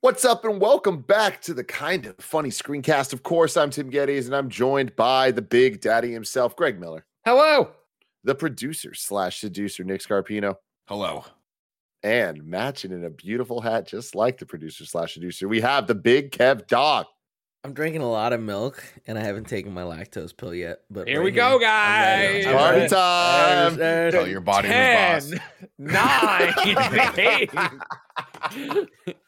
What's up, and welcome back to the kind of funny screencast. Of course, I'm Tim Gettys, and I'm joined by the big daddy himself, Greg Miller, Hello. the producer slash seducer, Nick Scarpino, Hello. and matching in a beautiful hat, just like the producer slash seducer, we have the big Kev Dog. I'm drinking a lot of milk and I haven't taken my lactose pill yet. But Here right we go, guys. ready. Party ready. time. There's- Tell your body Ten, who's boss. nine, eight.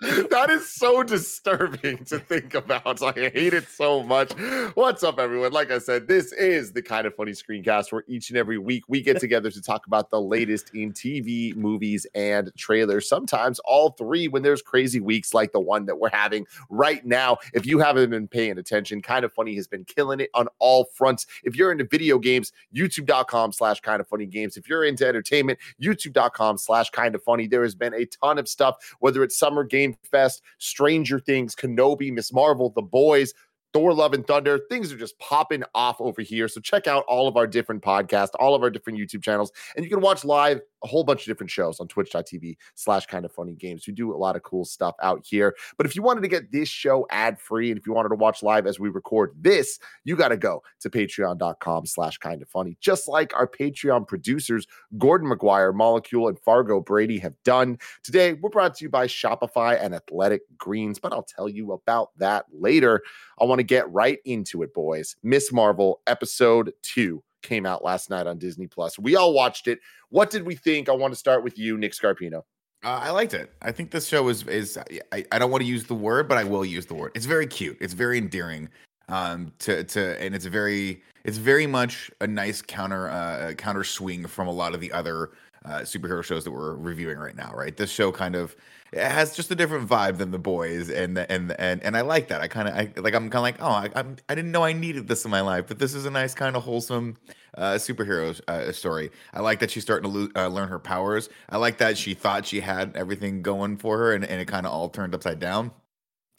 That is so disturbing to think about. I hate it so much. What's up, everyone? Like I said, this is the kind of funny screencast where each and every week we get together to talk about the latest in TV, movies, and trailers. Sometimes all three when there's crazy weeks like the one that we're having right now. If you haven't been paying attention, kind of funny has been killing it on all fronts. If you're into video games, youtube.com slash kind of funny games. If you're into entertainment, youtube.com slash kind of funny. There has been a ton of stuff whether it's Summer Game Fest, Stranger Things, Kenobi, Miss Marvel, The Boys, Thor Love and Thunder. Things are just popping off over here. So check out all of our different podcasts, all of our different YouTube channels, and you can watch live a whole bunch of different shows on twitch.tv slash kind of funny games. We do a lot of cool stuff out here. But if you wanted to get this show ad free and if you wanted to watch live as we record this, you got to go to patreon.com slash kind of funny. Just like our Patreon producers, Gordon McGuire, Molecule, and Fargo Brady have done. Today, we're brought to you by Shopify and Athletic Greens, but I'll tell you about that later. I want to get right into it, boys. Miss Marvel episode two came out last night on Disney Plus. We all watched it. What did we think? I want to start with you, Nick Scarpino. Uh, I liked it. I think this show is is I, I don't want to use the word, but I will use the word. It's very cute. It's very endearing. Um, to to and it's very it's very much a nice counter uh counter swing from a lot of the other uh, superhero shows that we're reviewing right now. Right, this show kind of has just a different vibe than the boys, and and and and I like that. I kind of like I'm kind of like oh I I'm, I didn't know I needed this in my life, but this is a nice kind of wholesome uh, superhero uh, story. I like that she's starting to lo- uh, learn her powers. I like that she thought she had everything going for her, and, and it kind of all turned upside down.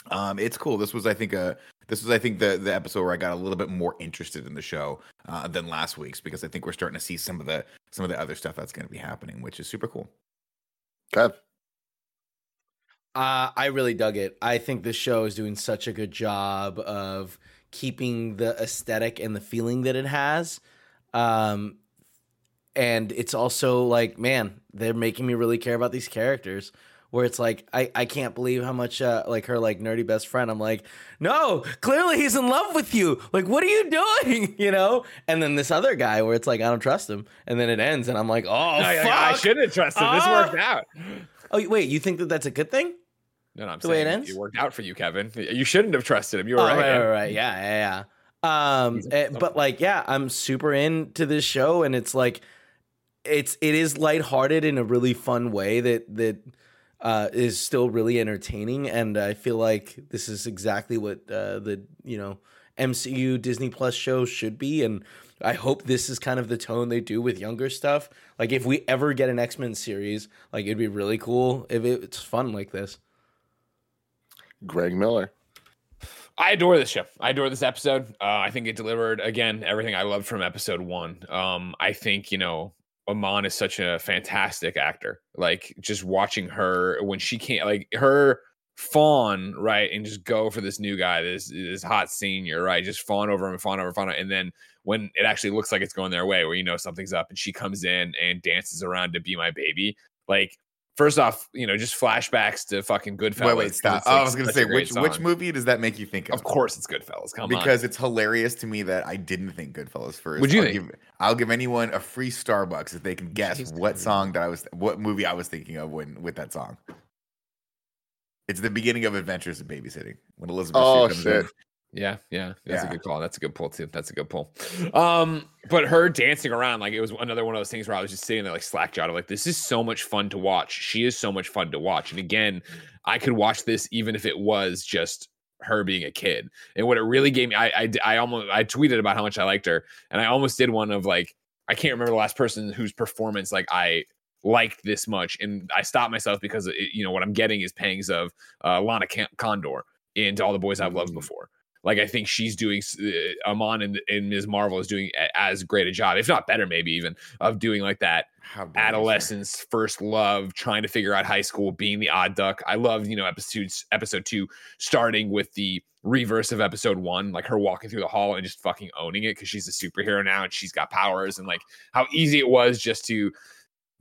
Um, it's cool. This was, I think, uh, this was, I think, the the episode where I got a little bit more interested in the show uh, than last week's because I think we're starting to see some of the some of the other stuff that's going to be happening, which is super cool. Kev. Uh, I really dug it. I think this show is doing such a good job of keeping the aesthetic and the feeling that it has. Um, and it's also like, man, they're making me really care about these characters. Where it's like, I, I can't believe how much uh, like her like nerdy best friend. I'm like, no, clearly he's in love with you. Like, what are you doing? You know? And then this other guy where it's like, I don't trust him. And then it ends, and I'm like, oh No, fuck. I, shouldn't have trusted. This Ah. worked out. Oh wait, you think that that's a good thing? No, no, I'm The way it saying ends? it worked out for you, Kevin. You shouldn't have trusted him. You were oh, right. right, right, right. Yeah, yeah, yeah. Um, eh, but like, yeah, I'm super into this show, and it's like, it's it is lighthearted in a really fun way that that uh, is still really entertaining, and I feel like this is exactly what uh, the you know MCU Disney Plus show should be, and I hope this is kind of the tone they do with younger stuff. Like, if we ever get an X Men series, like it'd be really cool if it's fun like this. Greg Miller. I adore this show. I adore this episode. Uh, I think it delivered again everything I loved from episode one. Um, I think you know Iman is such a fantastic actor. Like just watching her when she can't like her fawn right and just go for this new guy, this this hot senior right, just fawn over him, fawn over, fawn over, and then when it actually looks like it's going their way, where you know something's up, and she comes in and dances around to be my baby, like. First off, you know, just flashbacks to fucking Goodfellas. wait, wait, 'cause stop. it's, Oh, like, I was gonna say a great which which movie does that make you think of? Of course, it's Goodfellas. Come on. because it's hilarious to me that I didn't think Goodfellas first. What'd you I'll think? Give, I'll give anyone a free Starbucks if they can guess Jesus. what song that I was, what movie I was thinking of when with that song. It's the beginning of Adventures in Babysitting when Elizabeth. Oh, comes shit. Yeah, yeah, that's Yeah. a good call. That's a good pull too. That's a good pull. Um, but her dancing around like it was another one of those things where I was just sitting there like slack jawed, like this is so much fun to watch. She is so much fun to watch, and again, I could watch this even if it was just her being a kid. And what it really gave me, I, I, I almost, I tweeted about how much I liked her, and I almost did one of like, I can't remember the last person whose performance like I liked this much, and I stopped myself because it, you know what I'm getting is pangs of uh, Lana Condor into all the boys I've loved Mm. before Like I think she's doing uh, Iman and, and Ms. Marvel is doing a- as great a job, if not better, maybe even of doing like that How dare you, sir. adolescence, first love, trying to figure out high school, being the odd duck. I love, you know, episode episode two, starting with the reverse of episode one, like her walking through the hall and just fucking owning it because she's a superhero now and she's got powers and like how easy it was just to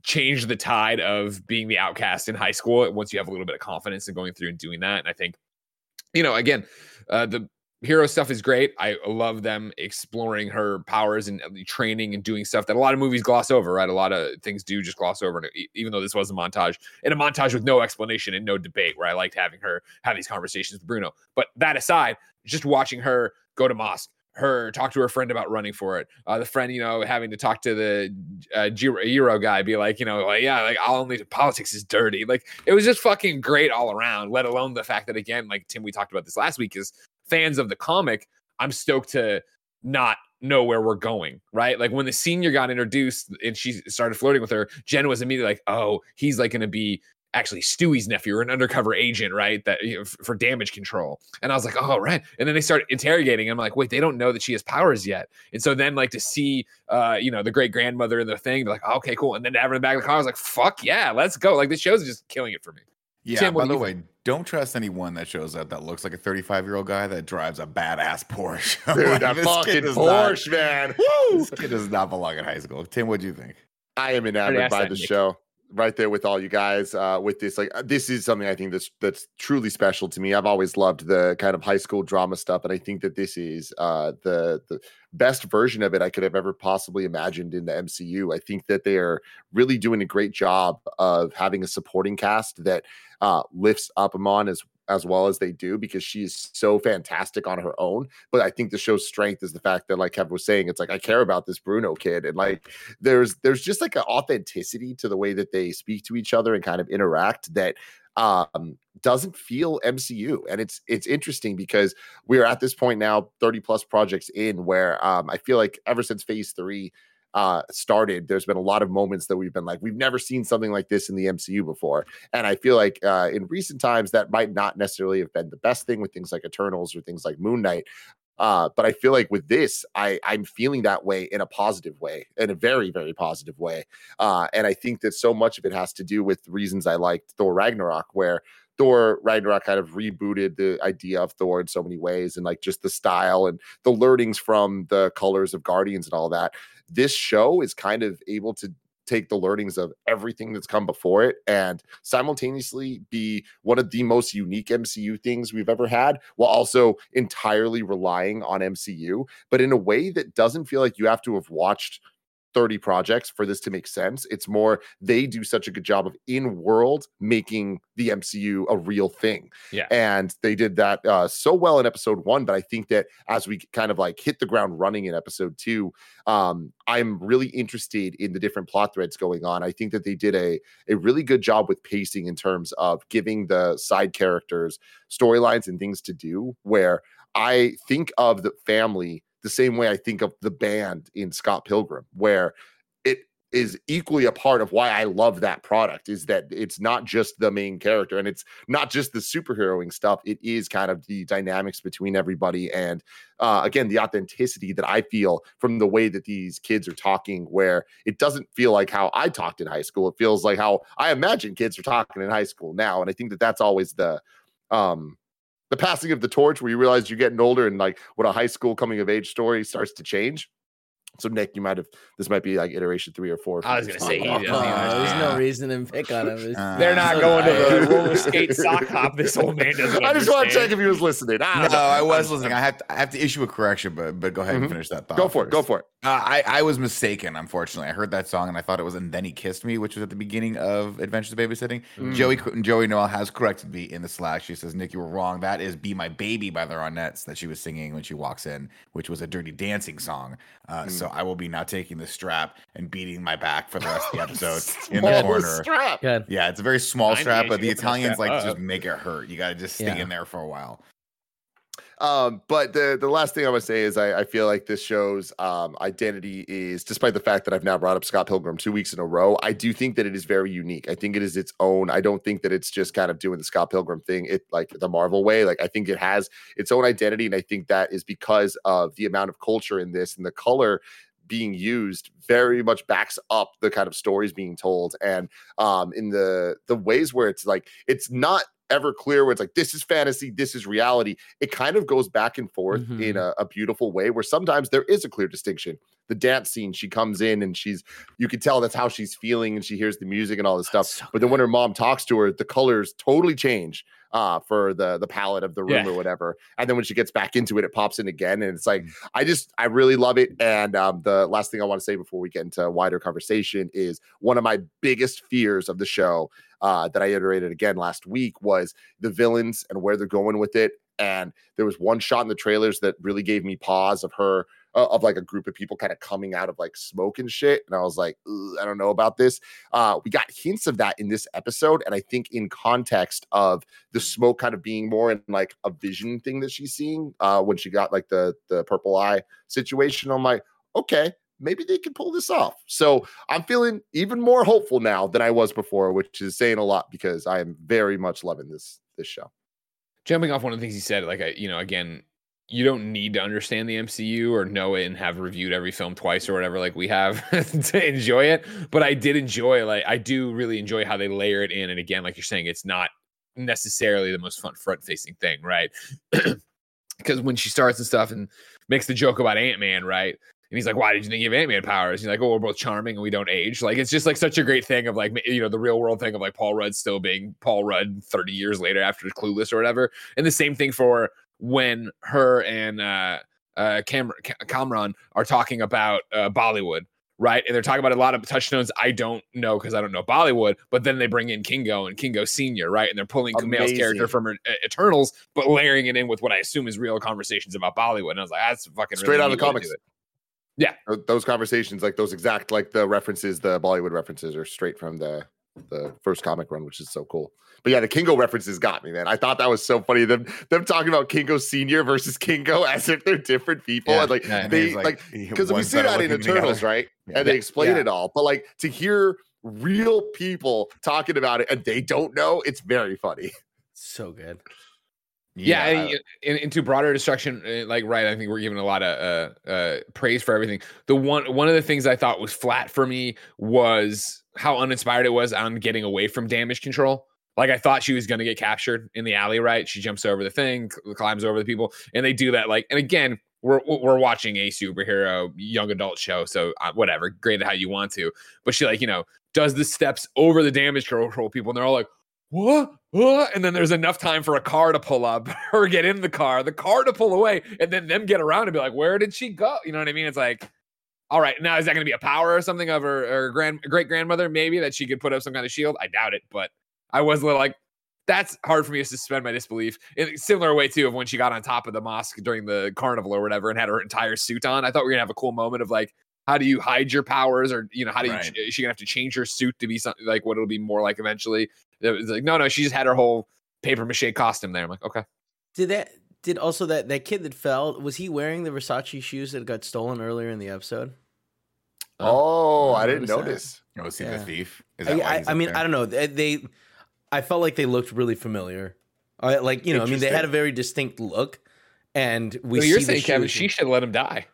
change the tide of being the outcast in high school once you have a little bit of confidence in going through and doing that. And I think, you know, again, uh, the hero stuff is great. I love them exploring her powers and uh, training and doing stuff that a lot of movies gloss over, right? A lot of things do just gloss over. And even though this was a montage, and a montage with no explanation and no debate, where I liked having her have these conversations with Bruno. But that aside, just watching her go to mosque, her talk to her friend about running for it, uh, the friend, you know, having to talk to the uh, Euro guy, be like, you know, like, yeah, like I'll only politics is dirty. Like it was just fucking great all around. Let alone the fact that again, like Tim, we talked about this last week, is fans of the comic, I'm stoked to not know where we're going, right? Like when the senior got introduced and she started flirting with her, Jen was immediately like, "Oh, he's like going to be actually Stewy's nephew or an undercover agent, right? That you know, f- for damage control." And I was like, "Oh, right." And then they start interrogating. I'm like, "Wait, they don't know that she has powers yet." And so then, like to see, uh, you know, the great grandmother in the thing, like, oh, "Okay, cool." And then to have her in the back of the car, I was like, "Fuck yeah, let's go!" Like this show's just killing it for me. Yeah, Tim, by the you way, don't trust anyone that shows up that looks like a 35 year old guy that drives a badass Porsche. Dude, Like, that this fucking kid does not- Porsche, man. Woo! This kid does not belong in high school. Tim, what do you think? I am Already enamored asked by the Nick. show. Right there with all you guys. Uh, with this, like uh, this is something I think that's that's truly special to me. I've always loved the kind of high school drama stuff, and I think that this is uh, the the best version of it I could have ever possibly imagined in the MCU. I think that they are really doing a great job of having a supporting cast that uh, lifts up Iman as as well as they do because she's so fantastic on her own. But I think the show's strength is the fact that, like Kevin was saying, it's like I care about this Bruno kid, and like there's there's just like an authenticity to the way that they speak to each other and kind of interact that um doesn't feel MCU and it's it's interesting because we're at this point now 30 plus projects in where um I feel like ever since phase 3 uh started there's been a lot of moments that we've been like we've never seen something like this in the MCU before and I feel like uh in recent times that might not necessarily have been the best thing with things like Eternals or things like Moon Knight uh, but I feel like with this, I I'm feeling that way in a positive way, in a very very positive way. Uh, and I think that so much of it has to do with reasons I liked Thor Ragnarok, where Thor Ragnarok kind of rebooted the idea of Thor in so many ways, and like just the style and the learnings from the colors of Guardians and all that. This show is kind of able to take the learnings of everything that's come before it and simultaneously be one of the most unique MCU things we've ever had while also entirely relying on MCU, but in a way that doesn't feel like you have to have watched 30 projects for this to make sense. It's more they do such a good job of in world making the MCU a real thing. Yeah. And they did that uh, so well in episode one. But I think that as we kind of like hit the ground running in episode two, um, I'm really interested in the different plot threads going on. I think that they did a, a really good job with pacing in terms of giving the side characters storylines and things to do where I think of the family the same way I think of the band in Scott Pilgrim, where it is equally a part of why I love that product is that it's not just the main character and it's not just the superheroing stuff. It is kind of the dynamics between everybody and uh, again the authenticity that I feel from the way that these kids are talking, where it doesn't feel like how I talked in high school. It feels like how I imagine kids are talking in high school now, and I think that that's always the um the passing of the torch where you realize you're getting older and like when a high school coming of age story starts to change. So Nick, you might have this might be like iteration three or four. I was gonna say, he Oh, doesn't there's no reason to pick on him. Uh, They're not so going to tired. the roller skate sock hop. This old man doesn't. I just want to check if he was listening. I No, know. I was listening. I have to, I have to issue a correction, but but go ahead Mhm. and finish that thought. Go for it. Go for it. Uh, I I was mistaken. Unfortunately, I heard that song and I thought it was "And Then He Kissed Me," which was at the beginning of Adventures of Babysitting. Mm. Joey Joey Noelle has corrected me in the Slack. She says, "Nick, you were wrong. That is "Be My Baby" by the Ronettes that she was singing when she walks in, which was a Dirty Dancing song. Uh, Mm. So I will be now taking the strap and beating my back for the rest of the episode in the corner. strap. Good. Yeah, it's a very small strap, but the you the Italians strap like to up. just make it hurt. You got to just stay Yeah. in there for a while. Um, but the the last thing I would say is I, I feel like this show's um, identity is, despite the fact that I've now brought up Scott Pilgrim two weeks in a row, I do think that it is very unique. I think it is its own. I don't think that it's just kind of doing the Scott Pilgrim thing, it like the Marvel way. Like I think it has its own identity, and I think that is because of the amount of culture in this and the color being used very much backs up the kind of stories being told and um in the the ways where it's like it's not ever clear where it's like this is fantasy, this is reality. It kind of goes back and forth mm-hmm. in a, a, beautiful way where sometimes there is a clear distinction. The dance scene, she comes in and she's you can tell that's how she's feeling and she hears the music and all this stuff. So but then when her mom talks to her, the colors totally change uh for the the palette of the room yeah. or whatever. And then when she gets back into it, it pops in again. And it's like mm. I just I really love it. And um the last thing I want to say before we get into wider conversation is one of my biggest fears of the show uh, that I iterated again last week was the villains and where they're going with it. And there was one shot in the trailers that really gave me pause of her uh, of like a group of people kind of coming out of like smoke and shit. And I was like, I don't know about this. Uh, we got hints of that in this episode. And I think in context of the smoke kind of being more in like a vision thing that she's seeing uh, when she got like the the purple eye situation, I'm like, okay, maybe they can pull this off. So I'm feeling even more hopeful now than I was before, which is saying a lot because I am very much loving this this show. Jumping off one of the things he said, like I, you know, again, you don't need to understand the MCU or know it and have reviewed every film twice or whatever, like we have to enjoy it. But I did enjoy, like, I do really enjoy how they layer it in. And again, like you're saying, it's not necessarily the most fun front facing thing, right? because when she starts and stuff and makes the joke about Ant Man, right? And he's like, "Why did you think you have Ant Man powers?" he's like, "Oh, we're both charming and we don't age." Like it's just like such a great thing of like you know the real world thing of like Paul Rudd still being Paul Rudd thirty years later after Clueless or whatever. And the same thing for when her and uh, uh, Cam- Kamran are talking about uh, Bollywood, right? And they're talking about a lot of touchstones I don't know because I don't know Bollywood. But then they bring in Kingo and Kingo Senior, right? And they're pulling Kumail's character from uh, Eternals, but layering it in with what I assume is real conversations about Bollywood. And I was like, that's fucking straight really out of the comics. Yeah, those conversations, like those exact, like the references, the Bollywood references, are straight from the the first comic run, which is so cool. But yeah, the Kingo references got me, man. I thought that was so funny. Them them talking about Kingo Senior versus Kingo as if they're different people, yeah, and like yeah, they like because we see that in Eternals, together. right? Yeah. And they explain it all. But like to hear real people talking about it and they don't know, it's very funny. So good. Yeah, yeah and, into broader destruction, eh, like right, I think we're giving a lot of uh, uh, praise for everything. The one one of the things I thought was flat for me was how uninspired it was on getting away from damage control. Like I thought she was going to get captured in the alley, right? She jumps over the thing, climbs over the people, and they do that. Like, and again, we're we're watching a superhero young adult show, so uh, whatever, great how you want to. But she like you know does the steps over the damage control people, and they're all like, what? what? And then there's enough time for a car to pull up or get in the car, the car to pull away, and then them get around and be like, where did she go? You know what I mean? It's like, all right, now is that going to be a power or something of her, her grand great grandmother? Maybe that she could put up some kind of shield. I doubt it, but I was a little like, that's hard for me to suspend my disbelief. In similar way too of when she got on top of the mosque during the carnival or whatever and had her entire suit on. I thought we were gonna have a cool moment of like, how do you hide your powers or you know how do you is she gonna have to change her suit to be something like what it'll be more like eventually it was like no no she just had her whole paper mache costume there i'm like okay did that did also that that kid that fell was he wearing the versace shoes that got stolen earlier in the episode oh, i didn't notice that. oh was he yeah. the thief I, I, I mean there? i don't know they, they, i felt like they looked really familiar uh, like you know i mean they had a very distinct look and we so you're saying kevin she should let him die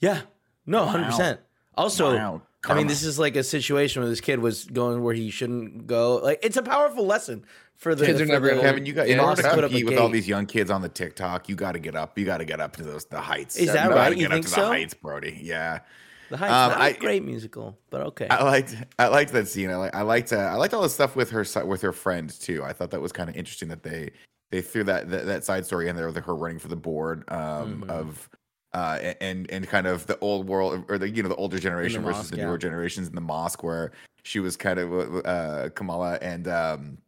yeah no, hundred percent. Also, wow. I mean, this is like a situation where this kid was going where he shouldn't go. Like, it's a powerful lesson for the kids are never. The, Kevin, you got in order to compete with all these young kids on the TikTok, you got to get up. You got to get up to those the heights. Is that you right? You think so? The heights, Brody. Yeah. The Heights, um, I, great musical, but okay. I liked, I liked that scene. I, like, I liked, uh, I liked all the stuff with her, with her friend too. I thought that was kind of interesting that they, they threw that, that, that side story in there with her running for the board um, mm-hmm. of uh, and and kind of the old world or the you know the older generation the versus mosque, the newer yeah. generations in the mosque where she was kind of uh, Kamala and um,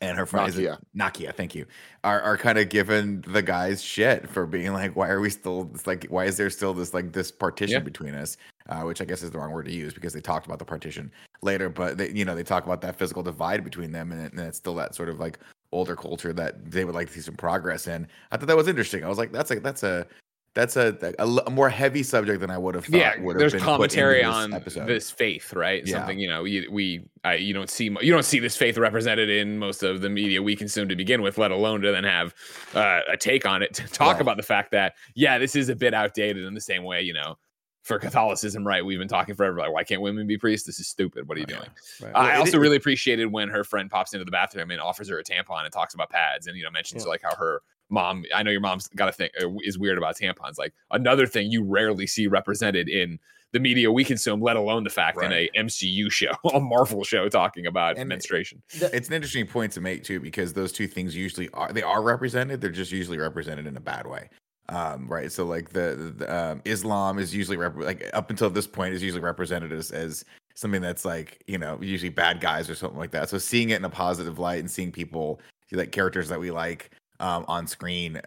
and her friends Nakia. Nakia, thank you, are are kind of giving the guys shit for being like, why are we still it's like why is there still this like this partition yeah. between us? Uh, which I guess is the wrong word to use because they talked about the partition later, but they you know they talk about that physical divide between them and, and it's still that sort of like older culture that they would like to see some progress in. I thought that was interesting. I was like, that's a that's a that's a, a, a more heavy subject than I would have thought. Yeah, would have there's commentary on episode. this faith, right? Yeah. Something you know, you, we I, you don't see you don't see this faith represented in most of the media we consume to begin with, let alone to then have uh, a take on it to talk Right. about the fact that yeah, this is a bit outdated in the same way, you know. For Catholicism, right? We've been talking forever. Like, why can't women be priests? This is stupid. What are you Right. doing? Right. I it- also it- really appreciated when her friend pops into the bathroom and offers her a tampon and talks about pads and you know mentions Yeah. like how her mom. I know your mom's got a thing uh, is weird about tampons. Like another thing you rarely see represented in the media we consume, let alone the fact in a MCU show, a Marvel show talking about And- menstruation. it's an interesting point to make too because those two things usually are they are represented they're just usually represented in a bad way um right so like the, the um, islam is usually rep- like up until this point is usually represented as, as something that's like you know usually bad guys or something like that so seeing it in a positive light and seeing people like characters that we like um, on screen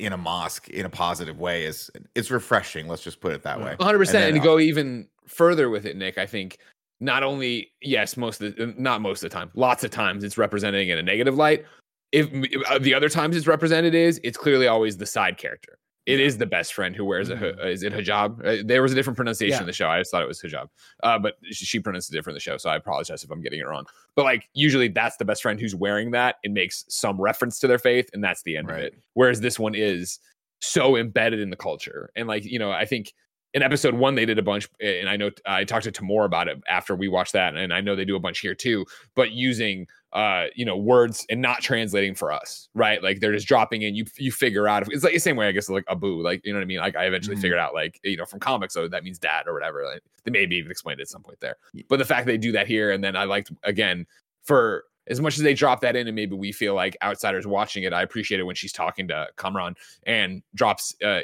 in a mosque in a positive way is it's refreshing let's just put it that way. 100 percent then, and to uh, go even further with it nick i think not only yes most of the not most of the time lots of times it's representing in a negative light if uh, the other times it's represented is it's clearly always the side character it is the best friend who wears a Mhm. is it hijab? Uh, there was a different pronunciation Yeah. in the show. I just thought it was hijab. Uh, but she she pronounced it different in the show so i apologize if i'm getting it wrong. But like usually that's the best friend who's wearing that. And makes some reference to their faith and that's the end Right. of it. Whereas this one is so embedded in the culture. And like you know i think in episode one they did a bunch and i know i talked to Tamoor about it after we watched that and i know they do a bunch here too but using uh you know words and not translating for us right like they're just dropping in you you figure out if, it's like the same way i guess like abu like you know what i mean like i eventually Mhm. figured out like you know from comics so that means dad or whatever like they maybe even explained it at some point there but the fact they do that here and then i liked again for as much as they drop that in and maybe we feel like outsiders watching it i appreciate it when she's talking to kamran and drops uh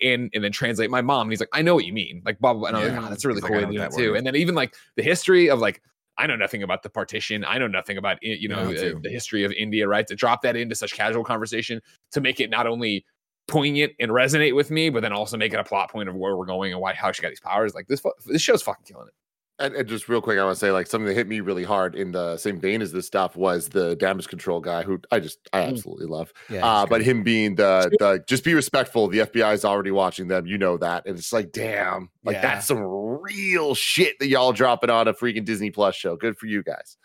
in and then translate my mom and he's like i know what you mean like blah blah, blah. and i'm like Yeah. "Ah, that's really He's like, cool "I way to do that that too word and then even like the history of like I know nothing about the partition. I know nothing about you know Me uh, too. the history of India. Right to drop that into such casual conversation to make it not only poignant and resonate with me, but then also make it a plot point of where we're going and why how she got these powers. Like this, this show's fucking killing it. And, and just real quick, I want to say like something that hit me really hard in the same vein as this stuff was the damage control guy who I just I Mm. absolutely love. Yeah, uh, but him being the the just be respectful. The FBI is already watching them. You know that, and it's like, damn, like Yeah. that's some real shit that y'all dropping on a freaking Disney Plus show. Good for you guys.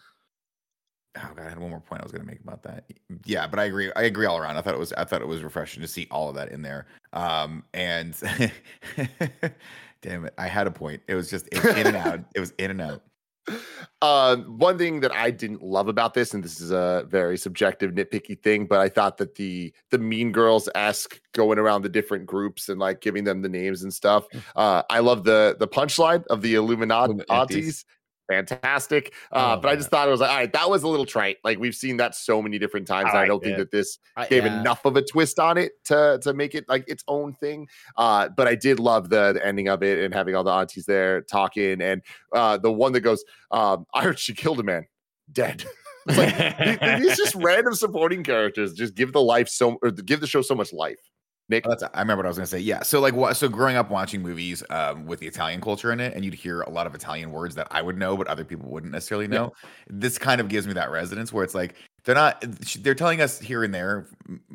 Oh god, I had one more point I was going to make about that. Yeah, but I agree. I agree all around. I thought it was. I thought it was refreshing to see all of that in there. Um, and damn it, I had a point. It was just it was in and out. It was in and out. Um, one thing that I didn't love about this, and this is a very subjective, nitpicky thing, but I thought that the the Mean Girls esque going around the different groups and like giving them the names and stuff. Uh, I love the the punchline of the Illuminati Illuminatis. Fantastic. Uh, love but I just thought it was like, all right, that was a little trite. Like we've seen that so many different times. and I don't think it. that this I- gave yeah. enough of a twist on it to to make it like its own thing. Uh, but I did love the, the ending of it and having all the aunties there talking, and uh, the one that goes, um, "I heard she killed a man, dead." Like these just random supporting characters just give the life so or give the show so much life. Nick, Oh, that's I remember what I was gonna say. Yeah. So like so growing up watching movies um with the Italian culture in it, and you'd hear a lot of Italian words that I would know, but other people wouldn't necessarily know. This kind of gives me that resonance where it's like they're not they're telling us here and there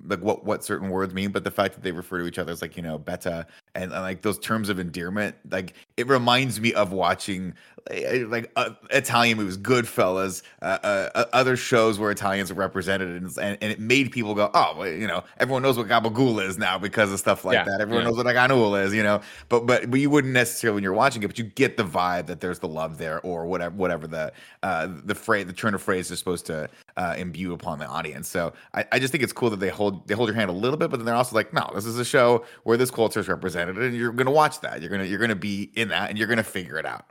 like what what certain words mean, but the fact that they refer to each other as like, you know, beta and, and like those terms of endearment, like it reminds me of watching like, like uh, Italian movies, Goodfellas, uh, uh, uh, other shows where Italians are represented, and, and, and it made people go, oh, well, you know, everyone knows what gabagool is now because of stuff like Yeah, that. Everyone yeah. knows what a ganul is, you know. But but but you wouldn't necessarily when you're watching it, but you get the vibe that there's the love there, or whatever whatever the uh, the phrase, the turn of phrase is supposed to uh, imbue upon the audience. So I, I just think it's cool that they hold they hold your hand a little bit, but then they're also like, no, this is a show where this culture is represented, and you're gonna watch that. You're gonna you're gonna be in that, and you're gonna figure it out.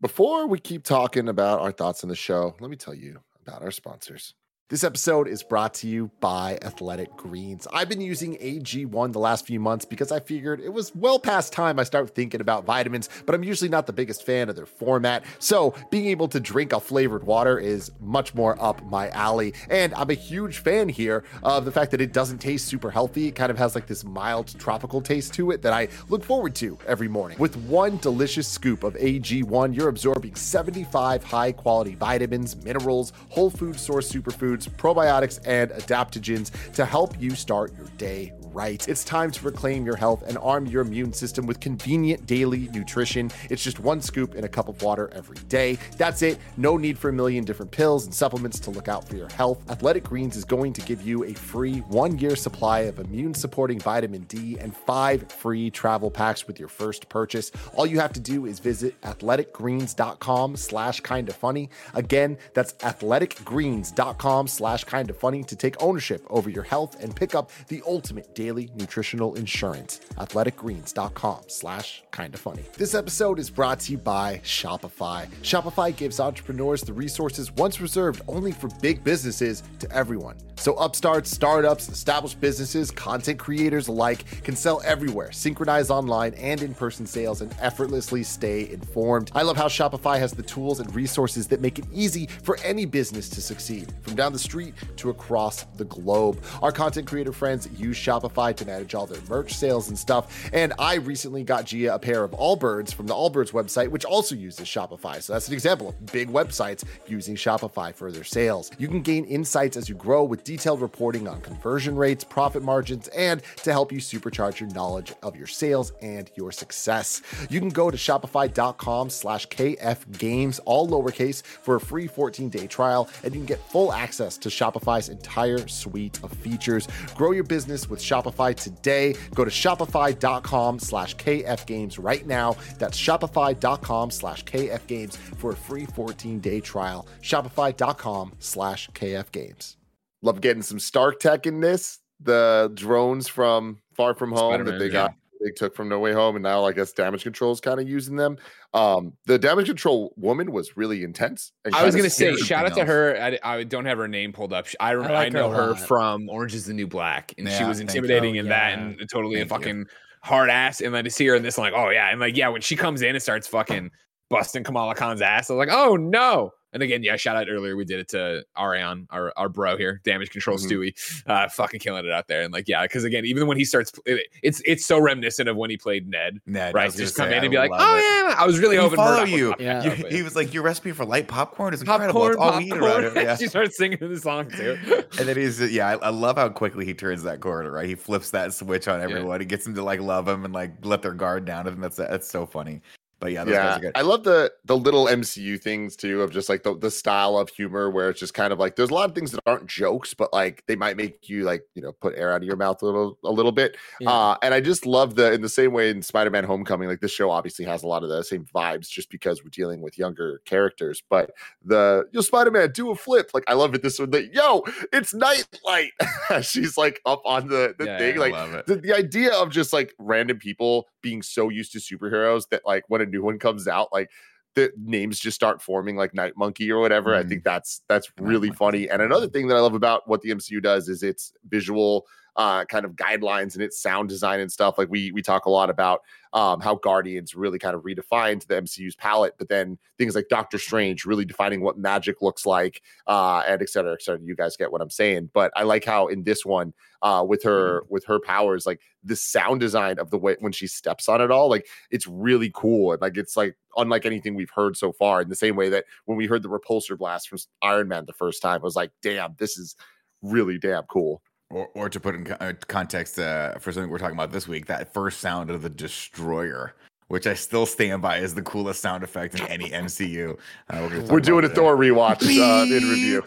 Before we keep talking about our thoughts on the show, let me tell you about our sponsors. This episode is brought to you by Athletic Greens. I've been using AG1 the last few months because I figured it was well past time I start thinking about vitamins, but I'm usually not the biggest fan of their format. So being able to drink a flavored water is much more up my alley. And I'm a huge fan here of the fact that it doesn't taste super healthy. It kind of has like this mild tropical taste to it that I look forward to every morning. With one delicious scoop of AG1, you're absorbing 75 high quality vitamins, minerals, whole food source superfoods, superfoods, probiotics, and adaptogens to help you start your day right. It's time to reclaim your health and arm your immune system with convenient daily nutrition. It's just one scoop in a cup of water every day. That's it. No need for a million different pills and supplements to look out for your health. Athletic Greens is going to give you a free one year supply of immune supporting vitamin D and five free travel packs with your first purchase. All you have to do is visit athleticgreens.com slash kind of funny. Again, that's athleticgreens.com slash kind of funny to take ownership over your health and pick up the ultimate daily nutritional insurance. Athleticgreens.com slash kind of funny. This episode is brought to you by Shopify. Shopify gives entrepreneurs the resources once reserved only for big businesses to everyone. So upstarts, startups, established businesses, content creators alike can sell everywhere, synchronize online and in-person sales, and effortlessly stay informed. I love how Shopify has the tools and resources that make it easy for any business to succeed, from down the street to across the globe. Our content creator friends use Shopify to manage all their merch sales and stuff. And I recently got Gia a pair of Allbirds from the Allbirds website, which also uses Shopify. So that's an example of big websites using Shopify for their sales. You can gain insights as you grow with detailed reporting on conversion rates, profit margins, and to help you supercharge your knowledge of your sales and your success. You can go to shopify.com slash KF Games, all lowercase, for a free 14-day trial, and you can get full access to Shopify's entire suite of features. Grow your business with Shopify today. Go to shopify.com slash KF Games right now. That's shopify.com slash KF Games for a free 14-day trial. Shopify.com slash KF Games. Love getting some Stark Tech in this. The drones from Far From Home Spider-Man, that they yeah. got they took from No Way Home, and now I guess Damage Control is kind of using them. Um, the Damage Control woman was really intense. and I was gonna say, shout out to her. I, I don't have her name pulled up. I, I I, like her know a her, from Orange Is the New Black, and she was intimidating Oh, in that, and totally Thank a you. fucking hard ass. And then to see her in this, I'm like, oh yeah, and like yeah, when she comes in and starts fucking busting Kamala Khan's ass, I was like, oh no. And again, yeah, shout out earlier. We did it to Arian, our, our bro here, Damage Control Mhm. Stewy, uh, fucking killing it out there. And like, yeah, because again, even when he starts, it, it's it's so reminiscent of when he played Ned, Ned, right? was Just come say, in and be like, oh it. yeah, I was really We hoping follow you. Yeah. You- he was like, "Your recipe for light popcorn is incredible. popcorn, It's all we eat around popcorn. here." Yeah. she starts singing the song too. And then he's yeah, I, I love how quickly he turns that corner, right? He flips that switch on everyone. He gets them to like love him and like let their guard down. And that's that's so funny. But yeah, yeah. I love the the little MCU things too of just like the, the style of humor where it's just kind of like there's a lot of things that aren't jokes, but like they might make you like you know put air out of your mouth a little a little bit. Yeah. Uh, and I just love the in the same way in Spider-Man: Homecoming, like this show obviously has a lot of the same vibes just because we're dealing with younger characters. But the yo Spider-Man do a flip, like I love it. This one, like yo, it's Nightlight. She's like up on the the Yeah, thing, like love it. the, the idea of just like random people being so used to superheroes that like when a new one comes out like the names just start forming like night monkey or whatever i Mhm. think that's that's really funny and another thing that i love about what the mcu does is its visual uh kind of guidelines and its sound design and stuff like we we talk a lot about um how guardians really kind of redefined the mcu's palette but then things like doctor strange really defining what magic looks like uh and et cetera et cetera. You guys get what i'm saying. But i like how in this one uh with her with her powers like the sound design of the way when she steps on it all like it's really cool. And like it's like unlike anything we've heard so far in the same way that when we heard the repulsor blast from iron man the first time i was like damn this is really damn cool Or, or to put in uh, context uh, for something we're talking about this week, that first sound of the destroyer, which I still stand by is the coolest sound effect in any MCU. Uh, we're we're doing a that. thor rewatch uh, in review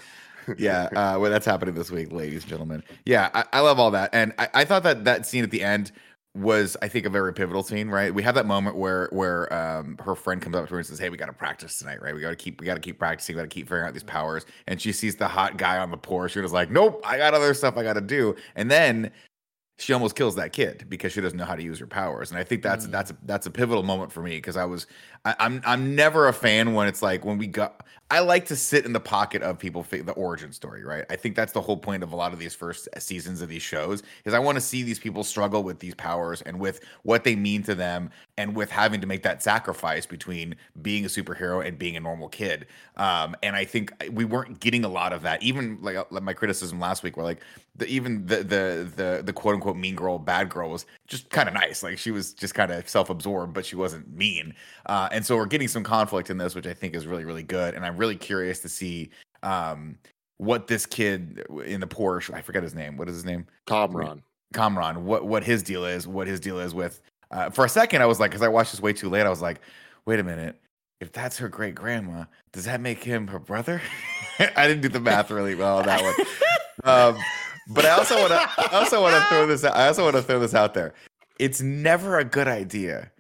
yeah, uh, well, that's happening this week, ladies and gentlemen. Yeah, I, I love all that, and I, I thought that that scene at the end was, I think, a very pivotal scene. Right, we have that moment where where um, her friend comes up to her and says, "Hey, we got to practice tonight, right? We got to keep we got to keep practicing. We got to keep figuring out these powers." And she sees the hot guy on the porch. and is like, "Nope, I got other stuff I got to do." And then she almost kills that kid because she doesn't know how to use her powers. And I think that's Mm. that's a, that's a pivotal moment for me because I was I, I'm I'm never a fan when it's like when we got. I like to sit in the pocket of people the origin story, right? I think that's the whole point of a lot of these first seasons of these shows is I want to see these people struggle with these powers and with what they mean to them and with having to make that sacrifice between being a superhero and being a normal kid. Um, and I think we weren't getting a lot of that. Even like, uh, like my criticism last week, were like the, even the the the the quote unquote mean girl, bad girl was just kind of nice. Like she was just kind of self absorbed, but she wasn't mean. Uh, and so we're getting some conflict in this, which I think is really really good. And I'm really curious to see um what this kid in the Porsche, I forget his name. What is his name? Kamran. Kamran, what what his deal is, what his deal is with. Uh, for a second, I was like, because I watched this way too late, I was like, wait a minute, if that's her great grandma, does that make him her brother? I didn't do the math really well on that one. Um, but I also want to, I also want to throw this, I also want to throw this out there. It's never a good idea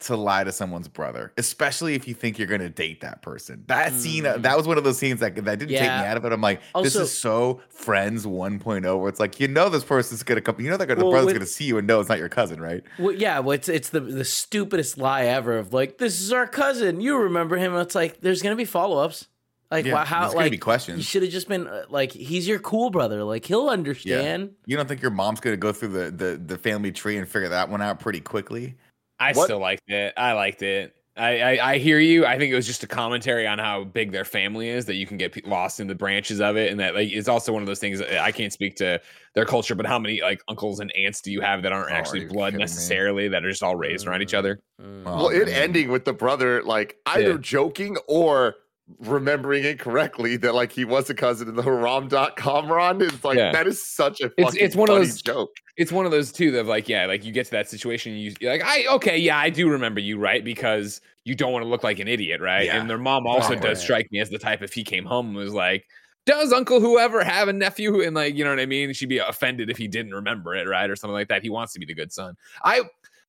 to lie to someone's brother, especially if you think you're going to date that person. That scene, Mm. that was one of those scenes that, that didn't take me out of it. I'm like, this Also- is so Friends 1.0, where it's like, you know, this person's going to come, you know, they're gonna, Well, the brother's going to see you and know it's not your cousin, right? Well, yeah, well, it's it's the the stupidest lie ever of like this is our cousin. You remember him? It's like there's gonna be follow ups. Like Yeah, why, how like be you should have just been uh, like he's your cool brother. Like he'll understand. You don't think your mom's going to go through the, the the family tree and figure that one out pretty quickly? I What- still liked it. I liked it. I, I I hear you. I think it was just a commentary on how big their family is that you can get pe- lost in the branches of it, and that like it's also one of those things. I can't speak to their culture, but how many like uncles and aunts do you have that aren't Oh, actually you blood kidding me? necessarily that are just all raised around each other? Mm. Oh, well, it man. ending with the brother, like either Yeah. joking or remembering incorrectly that like he was a cousin in the haram.com run is like Yeah. that is such a It's- it's one of those- joke. It's one of those too that like yeah, like you get to that situation, you you're like I okay yeah I do remember you right because you don't want to look like an idiot right, Yeah. and their mom also Right. does strike me as the type if he came home and was like. Does Uncle whoever have a nephew and like you know what I mean? She'd be offended if he didn't remember it, right? Or something like that. He wants to be the good son. I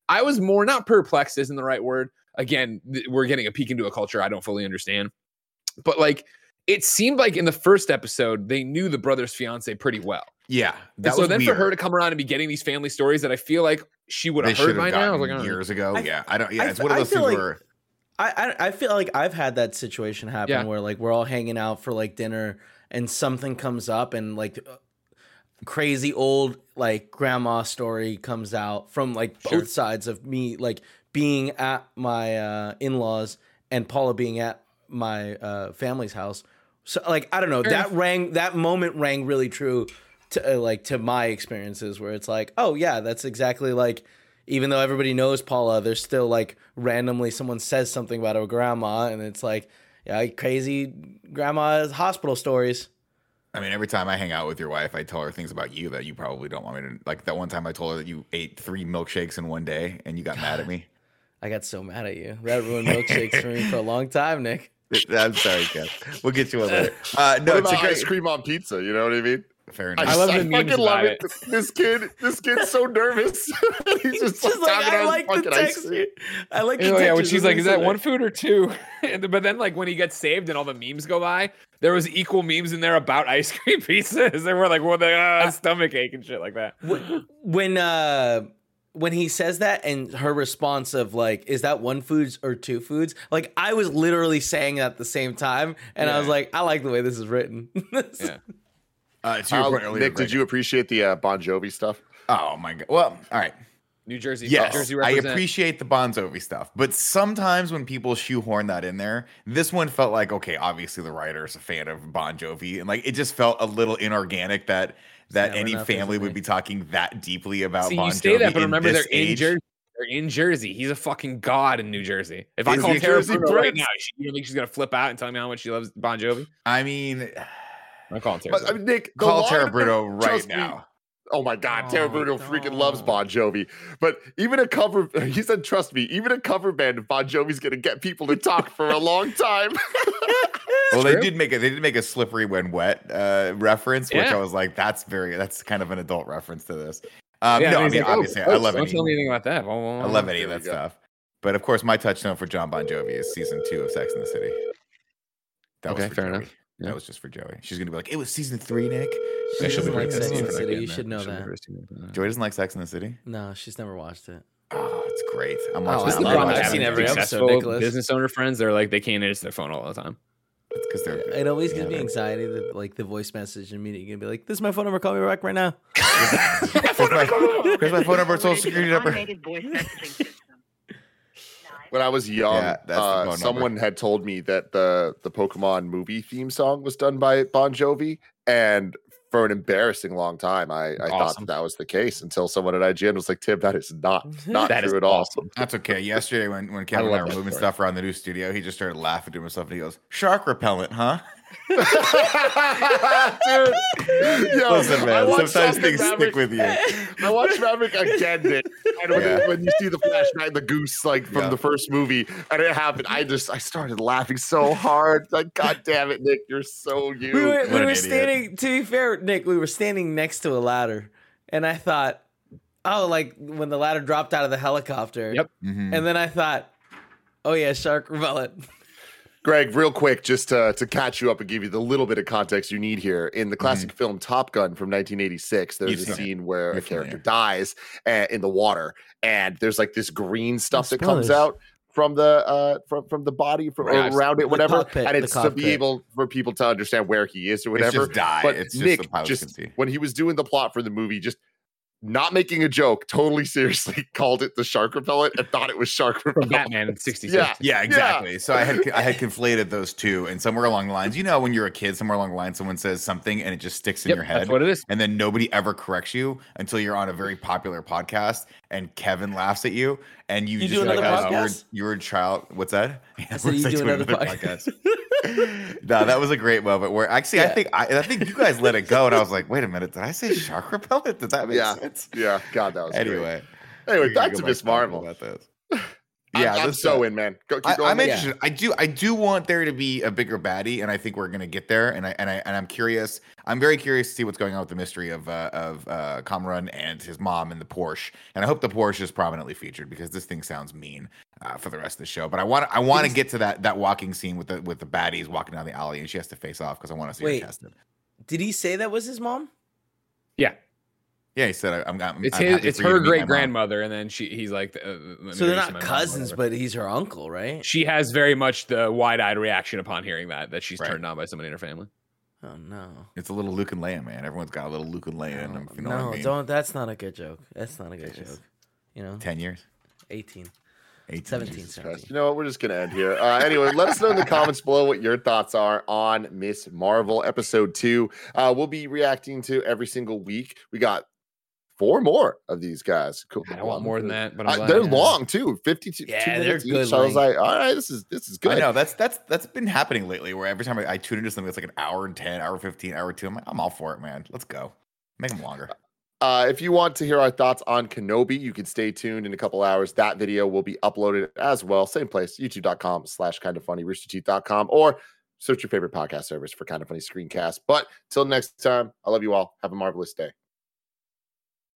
I was more not perplexed isn't the right word. Again, th- we're getting a peek into a culture I don't fully understand. But like it seemed like in the first episode, they knew the brother's fiance pretty well. Yeah, And so was then weird. for her to come around and be getting these family stories that I feel like she would have heard have by now. I gotten was like, oh. years ago. I- yeah, I don't. Yeah, I it's f- one of I those things like- where I, I I feel like I've had that situation happen Yeah. where like we're all hanging out for like dinner and something comes up and like uh, crazy old like grandma story comes out from like both sides of me like being at my uh, in-laws and Paula being at my uh, family's house. So like I don't know Fair that rang that moment rang really true to uh, like to my experiences where it's like oh yeah that's exactly like even though everybody knows Paula, there's still like randomly someone says something about her grandma, and it's like, yeah, crazy grandma's hospital stories. I mean, every time I hang out with your wife, I tell her things about you that you probably don't want me to. Like that one time I told her that you ate three milkshakes in one day and you got mad at me. I got so mad at you. That ruined milkshakes for me for a long time, Nick. I'm sorry, Kev. We'll get you one later. Uh, no, it's a great. ice cream on pizza? You know what I mean? Fair I, enough. I love I the memes fucking love about it. This kid, this kid's so nervous. He's just, Just like I like the fucking text. I like the Oh, yeah, when she's like, "Is that one food or two? And- but then, like when he gets saved and all the memes go by, there was equal memes in there about ice cream pizzas. They were like, "Well, the uh, stomach ache and shit like that." when uh when he says that and her response of like is that one foods or two foods like i was literally saying that at the same time and i was like i like the way this is written Yeah. Uh, to your point earlier, Nick, did you appreciate the uh, Bon Jovi stuff? Oh my god. Well, all right. New Jersey, Yes, Jersey I appreciate the Bon Jovi stuff, but sometimes when people shoehorn that in there, this one felt like okay. Obviously, the writer is a fan of Bon Jovi, and like it just felt a little inorganic that that never any enough, family would be talking that deeply about See, Bon you Jovi. that, but in remember they're this in age. Jersey. They're in Jersey. He's a fucking god in New Jersey. If I call he Tara Jersey Bruno right now, she, you think she's gonna flip out and tell me how much she loves Bon Jovi? I mean, I'm calling Tara. But, I mean, Nick, call line Tara Bruno right trust me, now. Oh my God, Tara Oh, Bruno freaking loves Bon Jovi. But even a cover, he said, trust me, even a cover band of Bon Jovi's gonna get people to talk for a long time. Well, they did make it. They did make a slippery when wet uh, reference, which Yeah. I was like, that's very. That's kind of an adult reference to this. Um, Yeah, no, I mean, like, oh, obviously, I oh, love Don't any, tell me anything about that. Well, well, I love any of that stuff. But of course, my touchstone for John Bon Jovi is season two of Sex in the City. That Okay, for fair Joey. enough. Yeah. That was just for Joey. She's gonna be like, it was season three, Nick. she Yeah, she'll doesn't be like sex in the city get you should know that. Uh, Joey doesn't like Sex in the City. no she's never watched it Oh, it's great. I'm Oh, watching. this is the problem i've having seen every episode, successful Nicholas. Business owner friends, they're like they can't answer their phone all the time. It's because they're. it always Yeah, gives me anxiety that like the voice message immediately gonna be like this is my phone number call me back right now Here's my, here's my phone number, social security number. Automated voice messaging system. When I was young, Yeah, that's the phone uh, number. someone had told me that the the Pokemon movie theme song was done by Bon Jovi, and for an embarrassing long time, I, I thought that, that was the case until someone at IGN was like, "Tim, that is not not That is true at all." awesome. That's okay. Yesterday, when when Kevin and I were moving story. stuff around the new studio, he just started laughing to himself, and he goes, "Shark repellent, huh?" Dude, yo, Listen, I man. watched Sometimes Top Gun things Maverick- stick with you. I watched Maverick again, Nick. And when, Yeah. when you see the flashback, the goose, like from Yeah. the first movie, and it happened, I just I started laughing so hard. Like, God damn it, Nick, you're so you. we were, we were standing. To be fair, Nick, we were standing next to a ladder, and I thought, oh, like when the ladder dropped out of the helicopter. Yep. Mhm. And then I thought, oh yeah, shark repellent. Greg, real quick, just to, to catch you up and give you the little bit of context you need here. In the classic film Top Gun from 1986, there's You've a seen it. scene where You're a character dies uh, in the water, and there's like this green stuff that comes out from the uh from from the body from Yeah, around it whatever cockpit, and it's to be able for people to understand where he is or It's whatever just die. but it's just Nick just see. when he was doing the plot for the movie, just not making a joke, totally seriously called it the shark repellent and thought it was shark From repellent. Batman in 66. Yeah. Yeah, exactly. So I had I had conflated those two, and somewhere along the lines, you know, when you're a kid, somewhere along the line, someone says something and it just sticks in Yep, your head, that's what it is. and then nobody ever corrects you until you're on a very popular podcast, and Kevin laughs at you, and you, You just do like, another oh, you're, you're a child. What's that? I said you do another podcast. no, that was a great moment where actually I think I, I think you guys let it go, and I was like, wait a minute, did I say shark repellent? Did that make Yeah. sense? Yeah, God, that was great. Anyway, Anyway, we back can to Miss Marvel. about this. I'm, Yeah, I'm so uh, in, man. Go, keep I, going. I'm man. interested. I do. I do want there to be a bigger baddie, and I think we're gonna get there. And I and I and I'm curious. I'm very curious to see what's going on with the mystery of uh, of uh, Kamran and his mom and the Porsche. And I hope the Porsche is prominently featured because this thing sounds mean uh, for the rest of the show. But I want I want to get to that that walking scene with the with the baddies walking down the alley, and she has to face off because I want to see Wait. her tested. Did he say that was his mom? Yeah. Yeah, he said I, I'm. I'm It's I'm his, it's for you to her great grandmother, and then she he's like, uh, So they're not my mom, cousins, but he's her uncle, right? she has very much the wide-eyed reaction upon hearing that that she's Right. turned on by somebody in her family. Oh no. It's a little Luke and Leia, man. Everyone's got a little Luke and Leia in them. if You know no, what I mean? don't. That's not a good joke. That's not a good joke. You know, Ten years, 18, 18, 17, 17. You know what? We're just gonna end here. Uh, anyway, let us know in the comments below what your thoughts are on Miss Marvel episode two. Uh, we'll be reacting to every single week. We got four more of these guys. Cool. I want more than that, but I'm I- they're Yeah. long too, fifty-two. Yeah, two they're good each. So I was like, all right, this is this is good. I know that's that's that's been happening lately. Where every time I, I tune into something that's like an hour and ten, hour fifteen, hour two, I'm like, I'm all for it, man. Let's go. Make them longer. Uh, if you want to hear our thoughts on Kenobi, you can stay tuned in a couple hours. That video will be uploaded as well. Same place, youtube.com slash Kinda Funny, roosterteeth.com, or search your favorite podcast service for Kinda Funny screencast. But till next time, I love you all. Have a marvelous day.